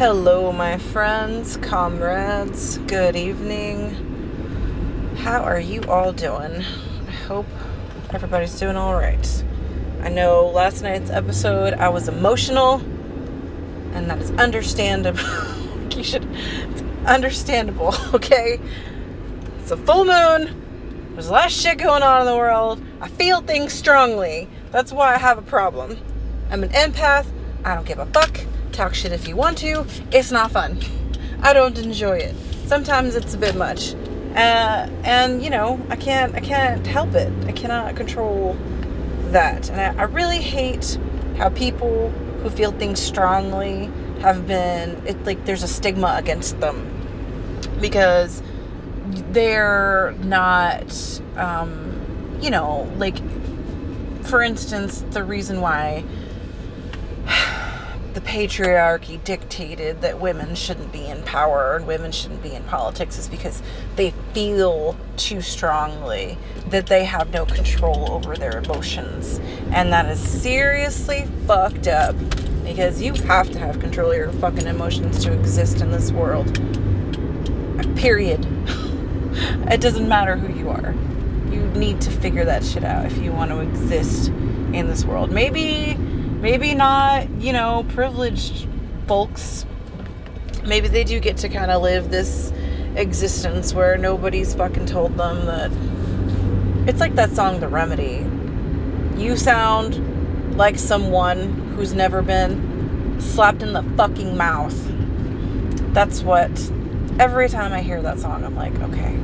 Hello, my friends, comrades. Good evening. How are you all doing? I hope everybody's doing all right. I know last night's episode I was emotional, and that is understandable. you should, it's understandable, okay? It's a full moon. There's a lot of shit going on in the world. I feel things strongly. That's why I have a problem. I'm an empath. I don't give a fuck. Talk shit if you want to. It's not fun. I don't enjoy it. Sometimes it's a bit much. Uh, and you know, I can't I can't help it. I cannot control that. And I, I really hate how people who feel things strongly have been it like there's a stigma against them because they're not um, you know, like for instance, the reason why the patriarchy dictated that women shouldn't be in power and women shouldn't be in politics is because they feel too strongly that they have no control over their emotions. And that is seriously fucked up because you have to have control of your fucking emotions to exist in this world. Period. it doesn't matter who you are. You need to figure that shit out if you want to exist in this world. Maybe maybe not, you know, privileged folks. Maybe they do get to kind of live this existence where nobody's fucking told them that. It's like that song, The Remedy. You sound like someone who's never been slapped in the fucking mouth. That's what. Every time I hear that song, I'm like, okay,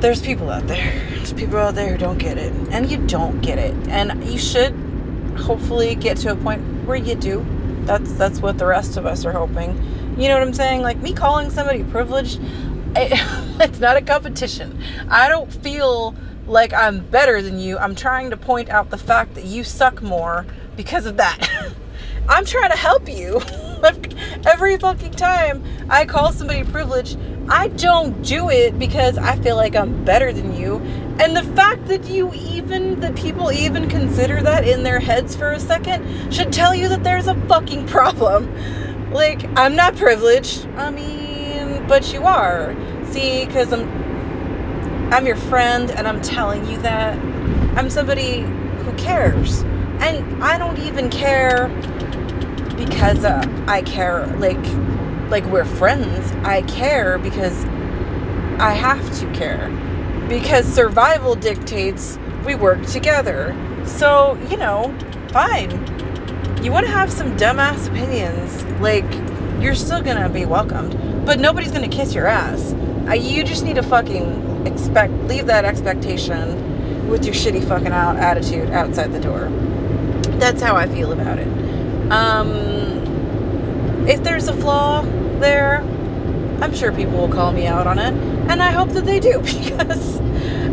there's people out there. There's people out there who don't get it. And you don't get it. And you should hopefully get to a point where you do. That's that's what the rest of us are hoping. You know what I'm saying? Like me calling somebody privileged, it, it's not a competition. I don't feel like I'm better than you. I'm trying to point out the fact that you suck more because of that. I'm trying to help you. Every fucking time I call somebody privileged, I don't do it because I feel like I'm better than you. And the fact that you even, that people even consider that in their heads for a second should tell you that there's a fucking problem. Like, I'm not privileged. I mean, but you are. See, because I'm, I'm your friend and I'm telling you that. I'm somebody who cares. And I don't even care because uh, I care, like, like we're friends. I care because I have to care because survival dictates we work together. So, you know, fine. You want to have some dumbass opinions, like, you're still gonna be welcomed, but nobody's gonna kiss your ass. Uh, you just need to fucking expect, leave that expectation with your shitty fucking out attitude outside the door. That's how I feel about it. Um, if there's a flaw there, I'm sure people will call me out on it, and I hope that they do because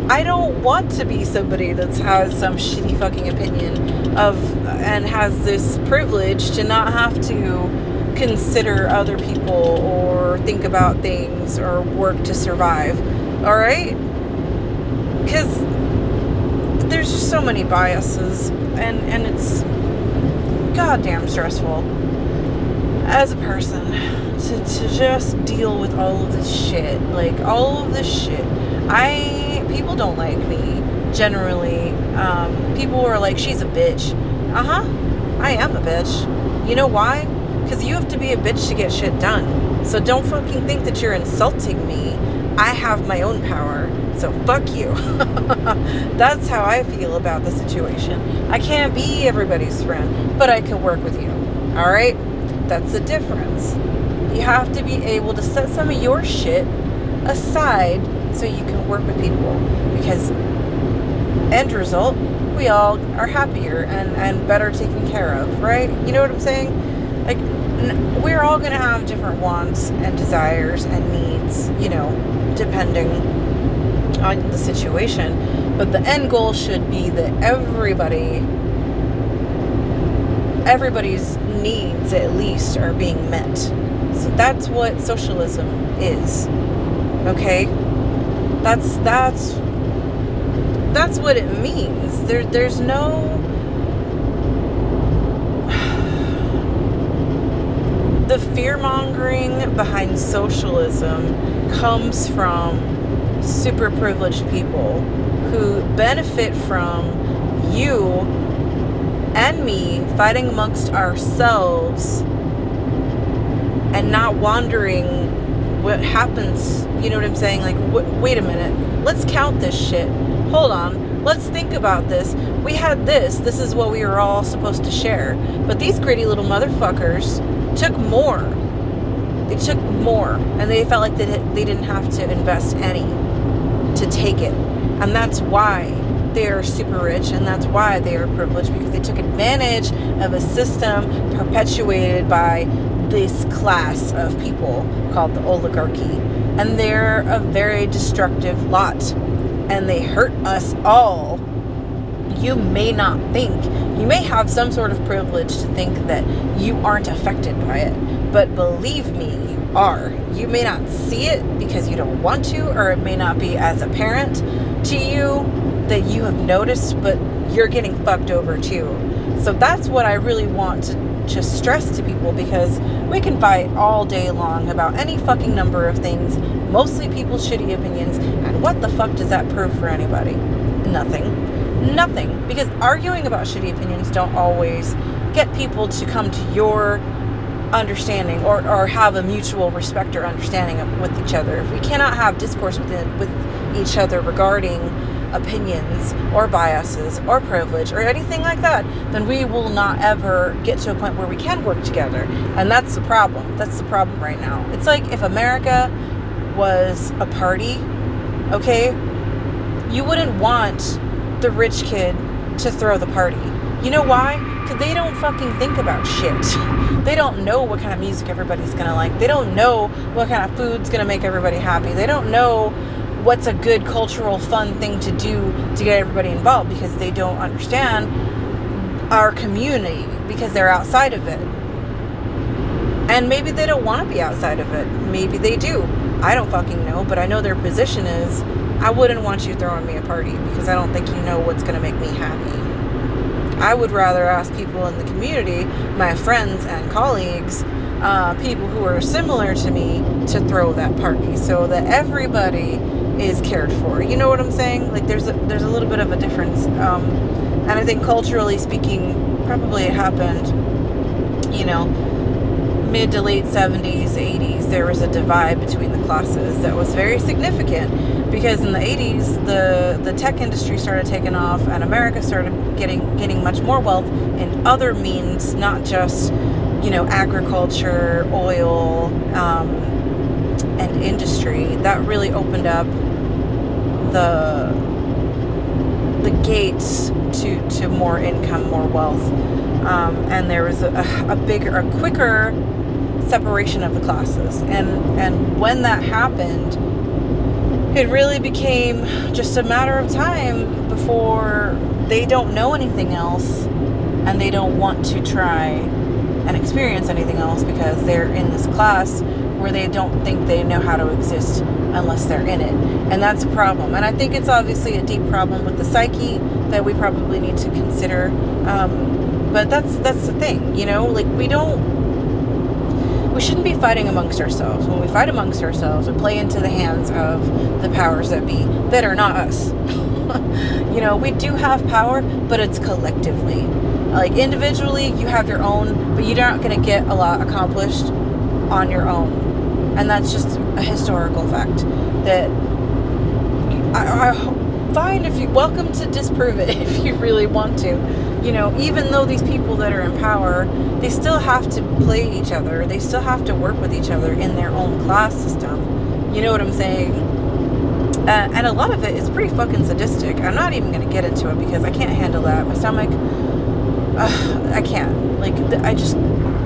I don't want to be somebody that has some shitty fucking opinion of and has this privilege to not have to consider other people or think about things or work to survive. All right? Cuz there's just so many biases and and it's goddamn stressful as a person to, to just deal with all of this shit. Like, all of this shit. I, people don't like me, generally. Um, people are like, she's a bitch. Uh huh. I am a bitch. You know why? Because you have to be a bitch to get shit done. So don't fucking think that you're insulting me. I have my own power. So fuck you. That's how I feel about the situation. I can't be everybody's friend, but I can work with you. All right? That's the difference. You have to be able to set some of your shit aside so you can work with people. Because end result we all are happier and and better taken care of right? You know what i'm saying? Like we're all going to have different wants and desires and needs you know depending on the situation. But the end goal should be that everybody everybody's needs at least are being met so that's what socialism is. Okay? That's that's that's what it means. There there's no the fear mongering behind socialism comes from super privileged people who benefit from you and me fighting amongst ourselves and not wondering what happens. You know what I'm saying? Like, wait a minute. Let's count this shit. Hold on. Let's think about this. We had this. This is what we were all supposed to share. But these gritty little motherfuckers took more. They took more. And they felt like they, they didn't have to invest any to take it. And that's why they are super rich and that's why they are privileged because they took advantage of a system perpetuated by this class of people called the oligarchy. And they're a very destructive lot. And they hurt us all. You may not think, you may have some sort of privilege to think that you aren't affected by it. But believe me, you are. You may not see it because you don't want to, or it may not be as apparent to you that you have noticed, but you're getting fucked over too. So that's what I really want to just stress to people because we can fight all day long about any fucking number of things, mostly people's shitty opinions, and what the fuck does that prove for anybody? Nothing. Nothing. Because arguing about shitty opinions don't always get people to come to your understanding or, or have a mutual respect or understanding with each other. If we cannot have discourse with, with each other regarding opinions or biases or privilege or anything like that, then we will not ever get to a point where we can work together. And that's the problem. That's the problem right now. It's like if America was a party, okay, you wouldn't want the rich kid to throw the party. You know why? Because they don't fucking think about shit. They don't know what kind of music everybody's gonna like. They don't know what kind of food's gonna make everybody happy. They don't know what's a good cultural fun thing to do to get everybody involved because they don't understand our community because they're outside of it. And maybe they don't want to be outside of it. Maybe they do. I don't fucking know, but I know their position is I wouldn't want you throwing me a party because I don't think you know what's going to make me happy. I would rather ask people in the community, my friends and colleagues, uh, people who are similar to me, to throw that party so that everybody is cared for. You know what I'm saying? Like there's a there's a little bit of a difference. Um, and I think culturally speaking, probably it happened, you know, mid to late 70s, 80s, there was a divide between the classes that was very significant because in the 80s the the tech industry started taking off and America started getting getting much more wealth in other means, not just you know agriculture, oil, um, and industry. That really opened up the the gates to to more income, more wealth, um, and there was a, a bigger, a quicker separation of the classes. And and when that happened, it really became just a matter of time before they don't know anything else, and they don't want to try and experience anything else because they're in this class where they don't think they know how to exist unless they're in it. And that's a problem. And I think it's obviously a deep problem with the psyche that we probably need to consider. Um, but that's that's the thing, you know, like we don't we shouldn't be fighting amongst ourselves. When we fight amongst ourselves, we play into the hands of the powers that be that are not us. you know, we do have power, but it's collectively. Like individually, you have your own, but you're not going to get a lot accomplished on your own. And that's just a historical fact that I, I if you welcome to disprove it if you really want to. You know, even though these people that are in power, they still have to play each other. They still have to work with each other in their own class system. You know what I'm saying? Uh, and a lot of it is pretty fucking sadistic. I'm not even gonna get into it because I can't handle that. My stomach, uh, I can't. Like, I just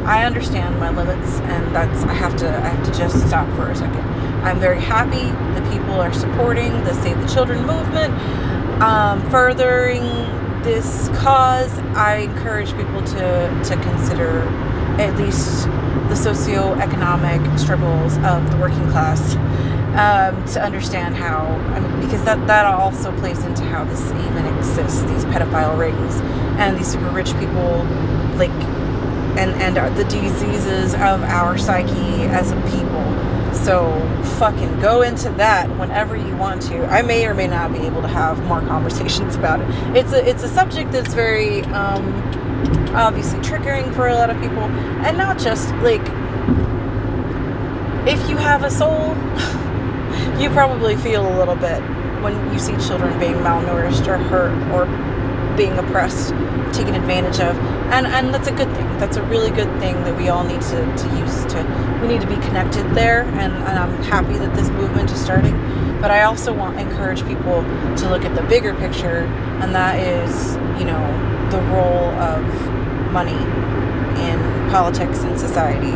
I understand my limits, and that's I have to I have to just stop for a second. I'm very happy the people are supporting the Save the Children movement, um, furthering this cause. I encourage people to to consider at least the socioeconomic struggles of the working class um, to understand how I mean because that that also plays into how this even exists these pedophile rings and these super rich people like and and the diseases of our psyche as a people. So fucking go into that whenever you want to. I may or may not be able to have more conversations about it. It's a it's a subject that's very um, obviously triggering for a lot of people, and not just like if you have a soul, you probably feel a little bit when you see children being malnourished or hurt or being oppressed, taken advantage of. And and that's a good thing. That's a really good thing that we all need to, to use to we need to be connected there and, and I'm happy that this movement is starting. But I also want to encourage people to look at the bigger picture and that is, you know, the role of money in politics and society.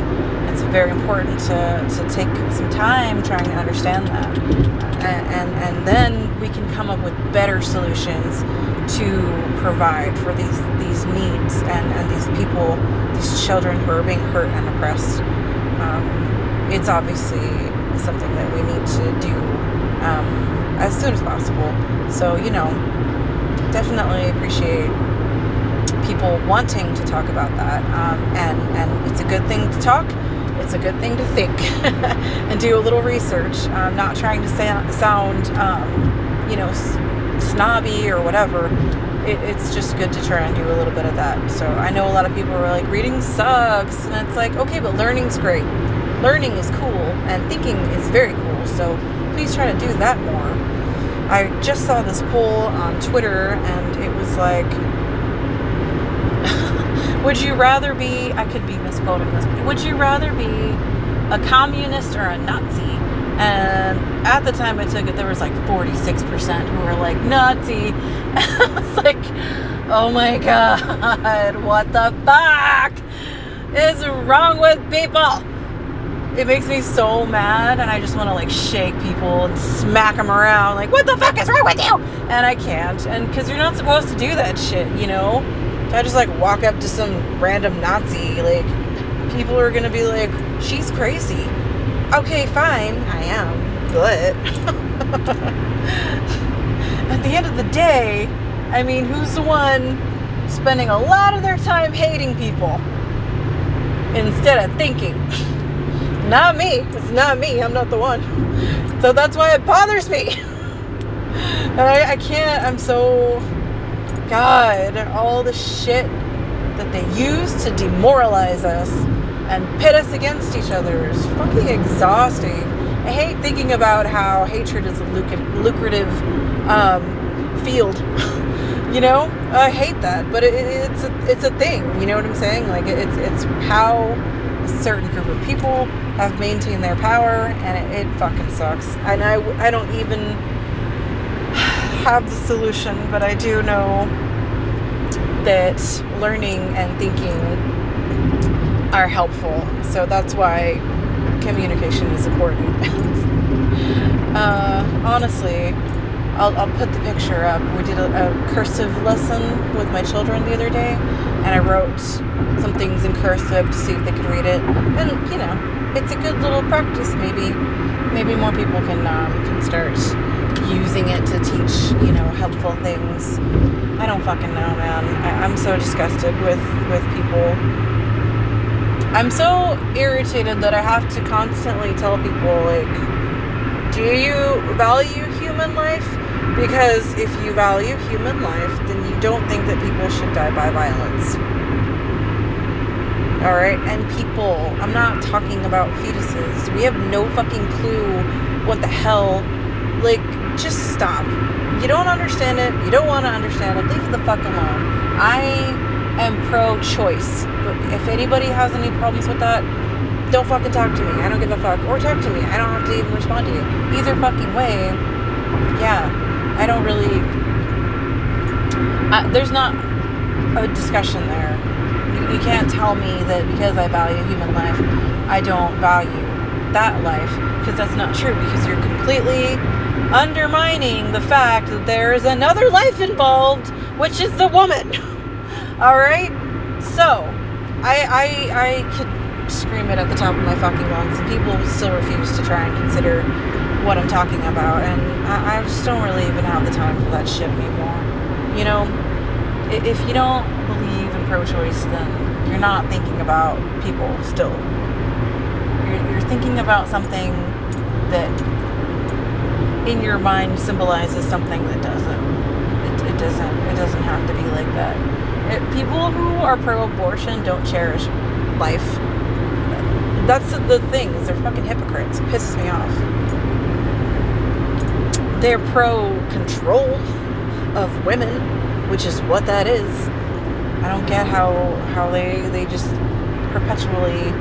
Very important to, to take some time trying to understand that. And, and, and then we can come up with better solutions to provide for these these needs and, and these people, these children who are being hurt and oppressed. Um, it's obviously something that we need to do um, as soon as possible. So, you know, definitely appreciate people wanting to talk about that. Um, and, and it's a good thing to talk. It's a good thing to think and do a little research. I'm not trying to sound, um, you know, snobby or whatever. It, it's just good to try and do a little bit of that. So I know a lot of people are like, reading sucks. And it's like, okay, but learning's great. Learning is cool and thinking is very cool. So please try to do that more. I just saw this poll on Twitter and it was like, would you rather be, I could be misquoting this, would you rather be a communist or a Nazi? And at the time I took it, there was like 46% who were like, Nazi. I was like, oh my God, what the fuck is wrong with people? It makes me so mad, and I just want to like shake people and smack them around, like, what the fuck is wrong with you? And I can't, and because you're not supposed to do that shit, you know? I just like walk up to some random Nazi, like, people are gonna be like, she's crazy okay, fine, I am, but at the end of the day, I mean, who's the one spending a lot of their time hating people instead of thinking? not me. It's not me. I'm not the one. So that's why it bothers me. and I, I can't, I'm so. God, all the shit that they use to demoralize us and pit us against each other is fucking exhausting. I hate thinking about how hatred is a lucrative um, field. you know, I hate that, but it, it's a, it's a thing. You know what I'm saying? Like it's it's how a certain group of people have maintained their power, and it, it fucking sucks. And I I don't even have the solution, but I do know that learning and thinking are helpful. So that's why communication is important. uh, honestly, I'll, I'll, put the picture up. We did a, a, cursive lesson with my children the other day, and I wrote some things in cursive to see if they could read it. And you know, it's a good little practice. Maybe, maybe more people can um, can start using it to teach you know helpful things. I don't fucking know, man. I, I'm so disgusted with with people I'm so irritated that I have to constantly tell people, like, do you value human life? Because if you value human life, then you don't think that people should die by violence. Alright? And people, I'm not talking about fetuses. We have no fucking clue what the hell. Like, just stop. You don't understand it. You don't want to understand it. Leave the fuck alone. I am pro choice. But if anybody has any problems with that, don't fucking talk to me. I don't give a fuck. Or talk to me. I don't have to even respond to you. Either fucking way, yeah, I don't really. There's not a discussion there. You, you can't tell me that because I value human life, I don't value that life. Because that's not true. Because you're completely undermining the fact that there is another life involved, which is the woman. All right. So, I I I could scream it at the top of my fucking lungs, people still refuse to try and consider what I'm talking about, and I, I just don't really even have the time for that shit anymore. You know, if you don't believe in pro-choice, then you're not thinking about people still. You're, you're thinking about something that in your mind symbolizes something that doesn't. It, it doesn't. It doesn't have to be like that. It, people who are pro-abortion don't cherish life. That's the thing. Is they're fucking hypocrites. It pisses me off. They're pro-control of women, which is what that is. I don't get how how they they just perpetually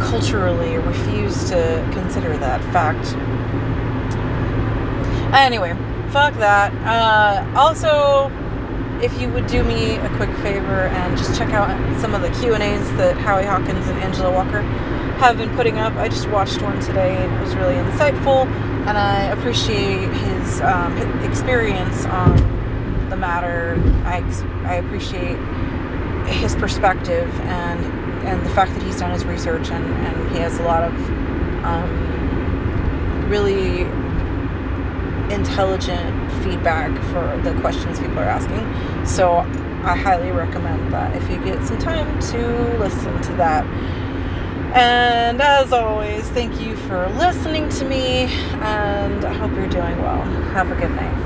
culturally refuse to consider that fact. Anyway, fuck that. Uh, also, if you would do me a quick favor and just check out some of the Q and A's that Howie Hawkins and Angela Walker have been putting up. I just watched one today and it was really insightful, and I appreciate his, um, experience on the matter. I I appreciate his perspective and and the fact that he's done his research and, and he has a lot of um, really intelligent feedback for the questions people are asking. So I highly recommend that if you get some time to listen to that. And as always, thank you for listening to me, and I hope you're doing well. Have a good night.